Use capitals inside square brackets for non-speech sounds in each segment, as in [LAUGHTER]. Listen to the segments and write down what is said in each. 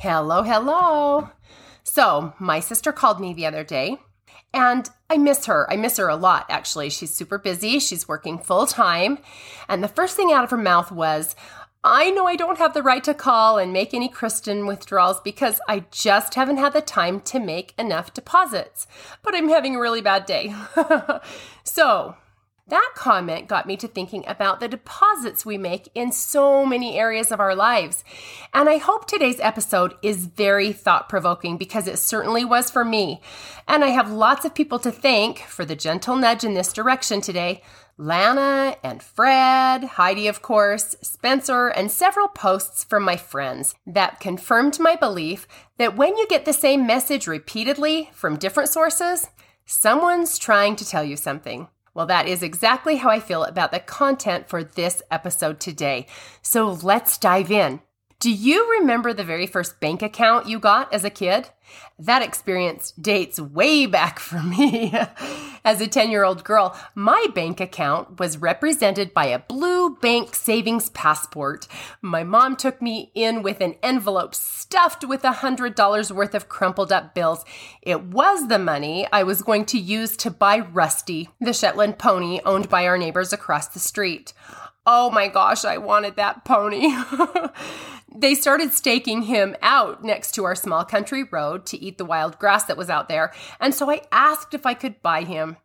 Hello, hello. So, my sister called me the other day, and I miss her. I miss her a lot, actually. She's super busy, she's working full time. And the first thing out of her mouth was, I know I don't have the right to call and make any Kristen withdrawals because I just haven't had the time to make enough deposits. But I'm having a really bad day. [LAUGHS] so, that comment got me to thinking about the deposits we make in so many areas of our lives. And I hope today's episode is very thought provoking because it certainly was for me. And I have lots of people to thank for the gentle nudge in this direction today. Lana and Fred, Heidi, of course, Spencer, and several posts from my friends that confirmed my belief that when you get the same message repeatedly from different sources, someone's trying to tell you something. Well, that is exactly how I feel about the content for this episode today. So let's dive in. Do you remember the very first bank account you got as a kid? That experience dates way back [LAUGHS] for me. As a 10 year old girl, my bank account was represented by a blue bank savings passport. My mom took me in with an envelope stuffed with a $100 worth of crumpled up bills. It was the money I was going to use to buy Rusty, the Shetland pony owned by our neighbors across the street. Oh my gosh, I wanted that pony. [LAUGHS] they started staking him out next to our small country road to eat the wild grass that was out there, and so I asked if I could buy him.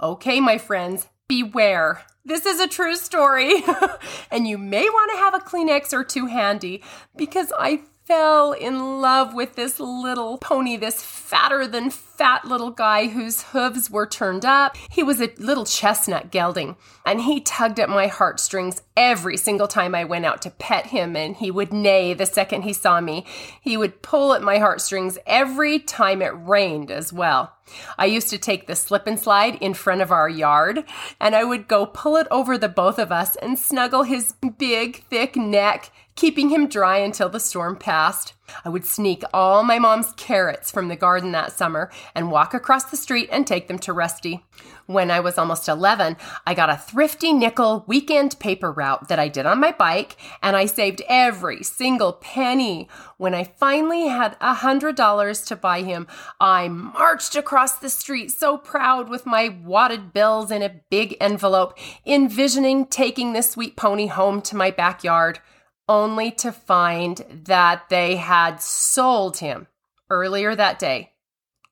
Okay, my friends, beware. This is a true story, [LAUGHS] and you may want to have a Kleenex or two handy because I fell in love with this little pony, this fatter than fat little guy whose hooves were turned up. He was a little chestnut gelding, and he tugged at my heartstrings every single time I went out to pet him, and he would neigh the second he saw me. He would pull at my heartstrings every time it rained as well. I used to take the slip and slide in front of our yard, and I would go pull it over the both of us and snuggle his big, thick neck keeping him dry until the storm passed. I would sneak all my mom's carrots from the garden that summer and walk across the street and take them to Rusty. When I was almost 11, I got a thrifty nickel weekend paper route that I did on my bike, and I saved every single penny. When I finally had a $100 to buy him, I marched across the street so proud with my wadded bills in a big envelope, envisioning taking this sweet pony home to my backyard only to find that they had sold him earlier that day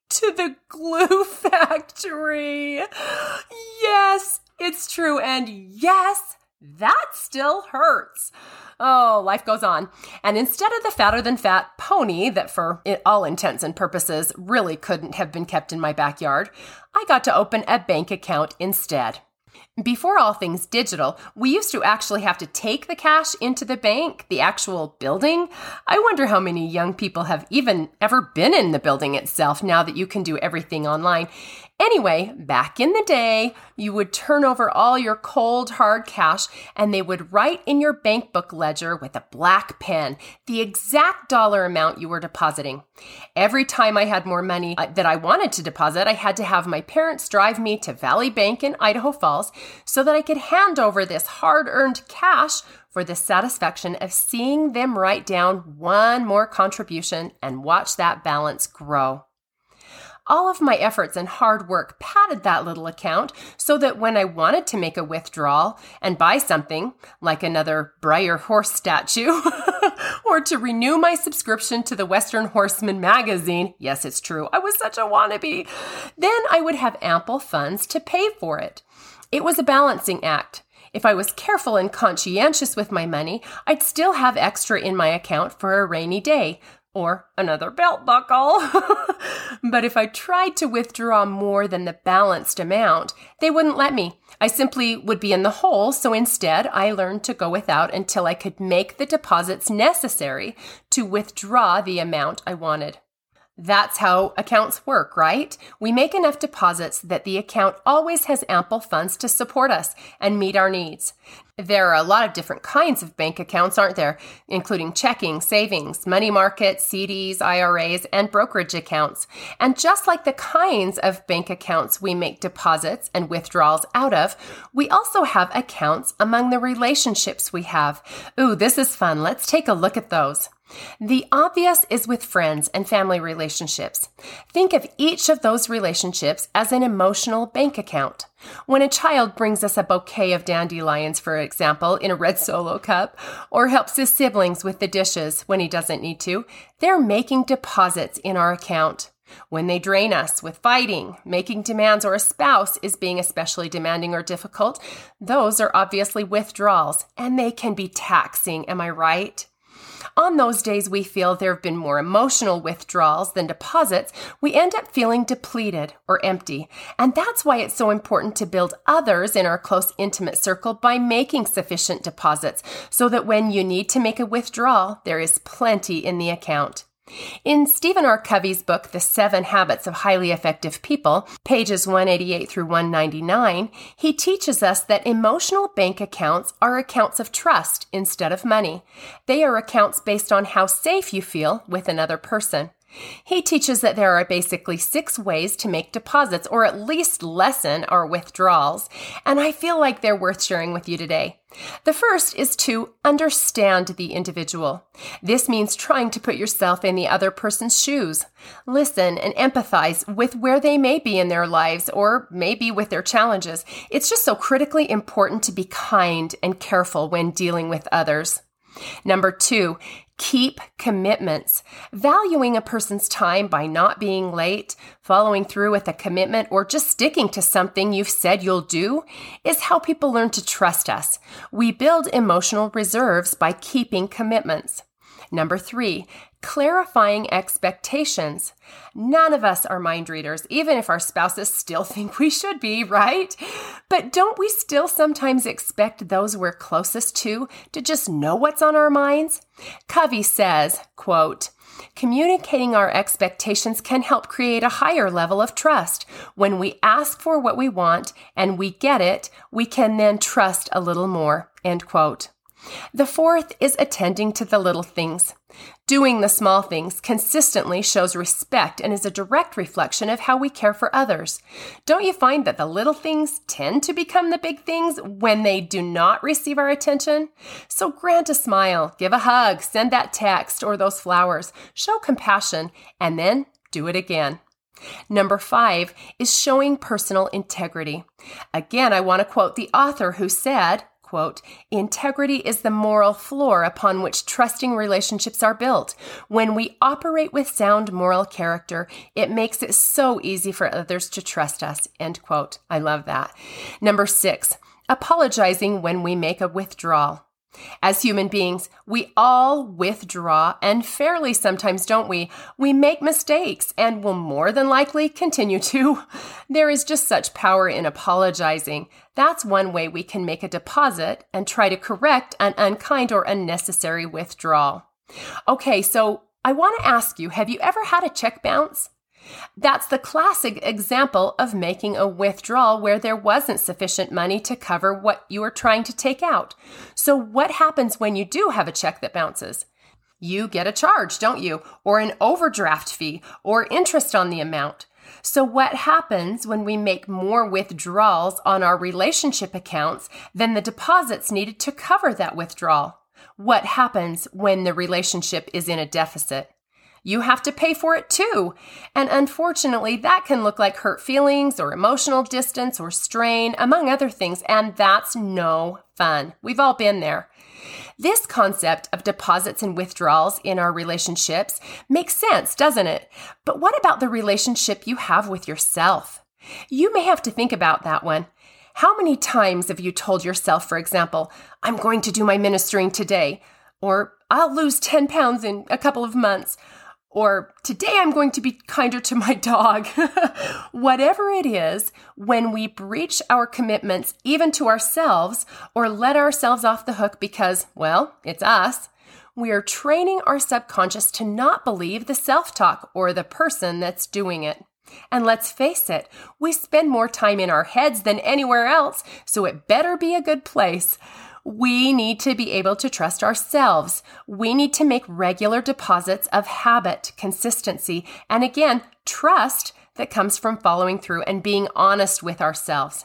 to the glue [LAUGHS] factory. Yes, it's true. And yes, that still hurts. Oh, life goes on. And instead of the fatter than fat pony that, for all intents and purposes, really couldn't have been kept in my backyard, I got to open a bank account instead. Before all things digital, we used to actually have to take the cash into the bank, the actual building. I wonder how many young people have even ever been in the building itself now that you can do everything online. Anyway, back in the day, you would turn over all your cold, hard cash and they would write in your bank book ledger with a black pen the exact dollar amount you were depositing. Every time I had more money uh, that I wanted to deposit, I had to have my parents drive me to Valley Bank in Idaho Falls so that I could hand over this hard earned cash for the satisfaction of seeing them write down one more contribution and watch that balance grow. All of my efforts and hard work padded that little account so that when I wanted to make a withdrawal and buy something, like another Breyer horse statue, [LAUGHS] or to renew my subscription to the Western Horseman magazine, yes, it's true, I was such a wannabe, then I would have ample funds to pay for it. It was a balancing act. If I was careful and conscientious with my money, I'd still have extra in my account for a rainy day, or another belt buckle. [LAUGHS] but if I tried to withdraw more than the balanced amount, they wouldn't let me. I simply would be in the hole, so instead I learned to go without until I could make the deposits necessary to withdraw the amount I wanted. That's how accounts work, right? We make enough deposits that the account always has ample funds to support us and meet our needs. There are a lot of different kinds of bank accounts, aren't there? Including checking, savings, money market, CDs, IRAs, and brokerage accounts. And just like the kinds of bank accounts we make deposits and withdrawals out of, we also have accounts among the relationships we have. Ooh, this is fun. Let's take a look at those. The obvious is with friends and family relationships. Think of each of those relationships as an emotional bank account. When a child brings us a bouquet of dandelions, for example, in a red solo cup, or helps his siblings with the dishes when he doesn't need to, they're making deposits in our account. When they drain us with fighting, making demands, or a spouse is being especially demanding or difficult, those are obviously withdrawals and they can be taxing, am I right? On those days we feel there have been more emotional withdrawals than deposits, we end up feeling depleted or empty. And that's why it's so important to build others in our close, intimate circle by making sufficient deposits so that when you need to make a withdrawal, there is plenty in the account. In Stephen R. Covey's book, The Seven Habits of Highly Effective People, pages 188 through 199, he teaches us that emotional bank accounts are accounts of trust instead of money. They are accounts based on how safe you feel with another person. He teaches that there are basically six ways to make deposits or at least lessen our withdrawals, and I feel like they're worth sharing with you today. The first is to understand the individual. This means trying to put yourself in the other person's shoes. Listen and empathize with where they may be in their lives or maybe with their challenges. It's just so critically important to be kind and careful when dealing with others. Number two, keep commitments. Valuing a person's time by not being late, following through with a commitment, or just sticking to something you've said you'll do is how people learn to trust us. We build emotional reserves by keeping commitments. Number three, clarifying expectations. None of us are mind readers, even if our spouses still [LAUGHS] think we should be, right? But don't we still sometimes expect those we're closest to to just know what's on our minds? Covey says, quote, Communicating our expectations can help create a higher level of trust. When we ask for what we want and we get it, we can then trust a little more. End quote. The fourth is attending to the little things. Doing the small things consistently shows respect and is a direct reflection of how we care for others. Don't you find that the little things tend to become the big things when they do not receive our attention? So grant a smile, give a hug, send that text or those flowers, show compassion, and then do it again. Number five is showing personal integrity. Again, I want to quote the author who said, quote, integrity is the moral floor upon which trusting relationships are built. When we operate with sound moral character, it makes it so easy for others to trust us, end quote. I love that. Number six, apologizing when we make a withdrawal. As human beings, we all withdraw, and fairly sometimes, don't we? We make mistakes and will more than likely continue to. [LAUGHS] There is just such power in apologizing. That's one way we can make a deposit and try to correct an unkind or unnecessary withdrawal. Okay, so I want to ask you have you ever had a check bounce? That's the classic example of making a withdrawal where there wasn't sufficient money to cover what you were trying to take out. So, what happens when you do have a check that bounces? You get a charge, don't you? Or an overdraft fee or interest on the amount. So, what happens when we make more withdrawals on our relationship accounts than the deposits needed to cover that withdrawal? What happens when the relationship is in a deficit? You have to pay for it too. And unfortunately, that can look like hurt feelings or emotional distance or strain, among other things, and that's no fun. We've all been there. This concept of deposits and withdrawals in our relationships makes sense, doesn't it? But what about the relationship you have with yourself? You may have to think about that one. How many times have you told yourself, for example, I'm going to do my ministering today, or I'll lose 10 pounds in a couple of months, or today I'm going to be kinder to my dog. [LAUGHS] Whatever it is, when we breach our commitments, even to ourselves, or let ourselves off the hook because, well, it's us, we are training our subconscious to not believe the self talk or the person that's doing it. And let's face it, we spend more time in our heads than anywhere else, so it better be a good place. We need to be able to trust ourselves. We need to make regular deposits of habit, consistency, and again, trust that comes from following through and being honest with ourselves.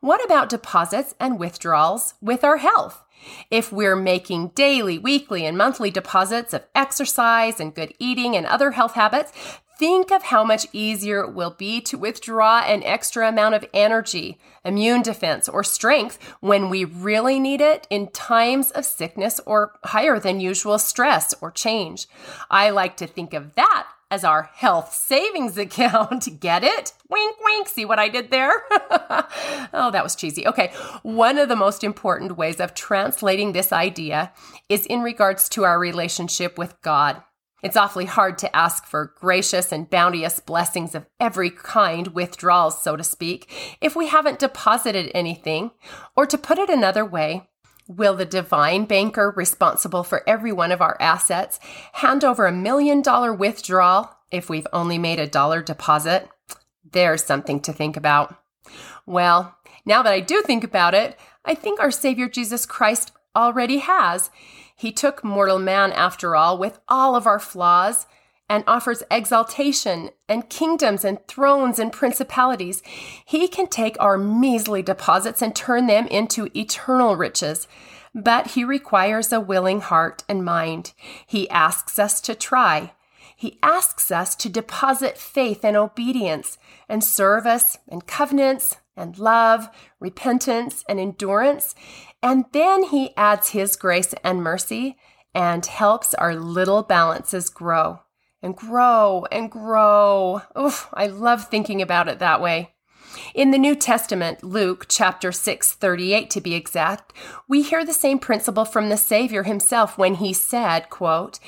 What about deposits and withdrawals with our health? If we're making daily, weekly, and monthly deposits of exercise and good eating and other health habits, Think of how much easier it will be to withdraw an extra amount of energy, immune defense, or strength when we really need it in times of sickness or higher than usual stress or change. I like to think of that as our health savings [LAUGHS] account. Get it? Wink, wink. See what I did there? [LAUGHS] oh, that was cheesy. Okay. One of the most important ways of translating this idea is in regards to our relationship with God. It's awfully hard to ask for gracious and bounteous blessings of every kind, withdrawals, so to speak, if we haven't deposited anything. Or to put it another way, Will the divine banker responsible for every one of our assets hand over a million dollar withdrawal if we've only made a dollar deposit? There's something to think about. Well, now that I do think about it, I think our Savior Jesus Christ already has. He took mortal man, after all, with all of our flaws, and offers exaltation and kingdoms and thrones and principalities. He can take our measly deposits and turn them into eternal riches. But he requires a willing heart and mind. He asks us to try. He asks us to deposit faith and obedience and service and covenants and love, repentance and endurance. And then he adds his grace and mercy and helps our little balances grow and grow and grow. Oof, I love thinking about it that way. In the New Testament, Luke chapter 6, 38 to be exact, we hear the same principle from the Savior himself when he said, quote,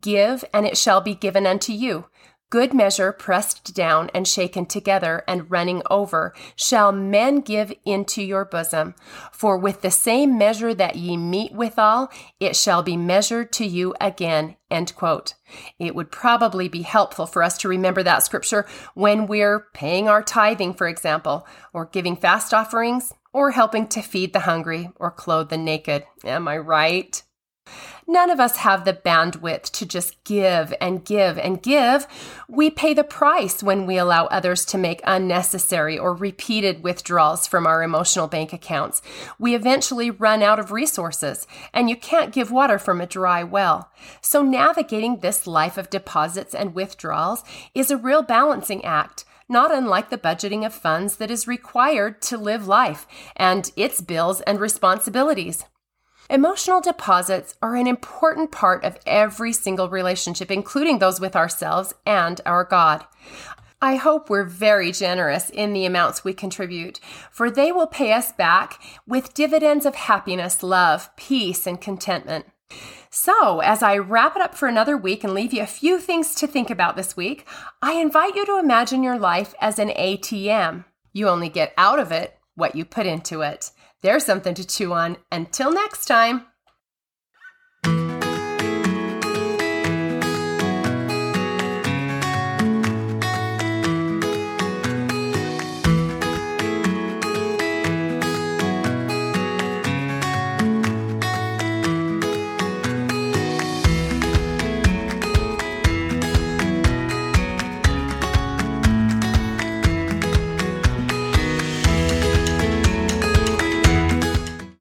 Give and it shall be given unto you good measure pressed down and shaken together and running over shall men give into your bosom. For with the same measure that ye meet withal, it shall be measured to you again. End quote. It would probably be helpful for us to remember that scripture when we're paying our tithing, for example, or giving fast offerings, or helping to feed the hungry or clothe the naked. Am I right? None of us have the bandwidth to just give and give and give. We pay the price when we allow others to make unnecessary or repeated withdrawals from our emotional bank accounts. We eventually run out of resources, and you can't give water from a dry well. So, navigating this life of deposits and withdrawals is a real balancing act not unlike the budgeting of funds that is required to live life and its bills and responsibilities. Emotional deposits are an important part of every single relationship, including those with ourselves and our God. I hope we're very generous in the amounts we contribute, for they will pay us back with dividends of happiness, love, peace, and contentment. So, as I wrap it up for another week and leave you a few things to think about this week, I invite you to imagine your life as an ATM. You only get out of it what you put into it. There's something to chew on. Until next time.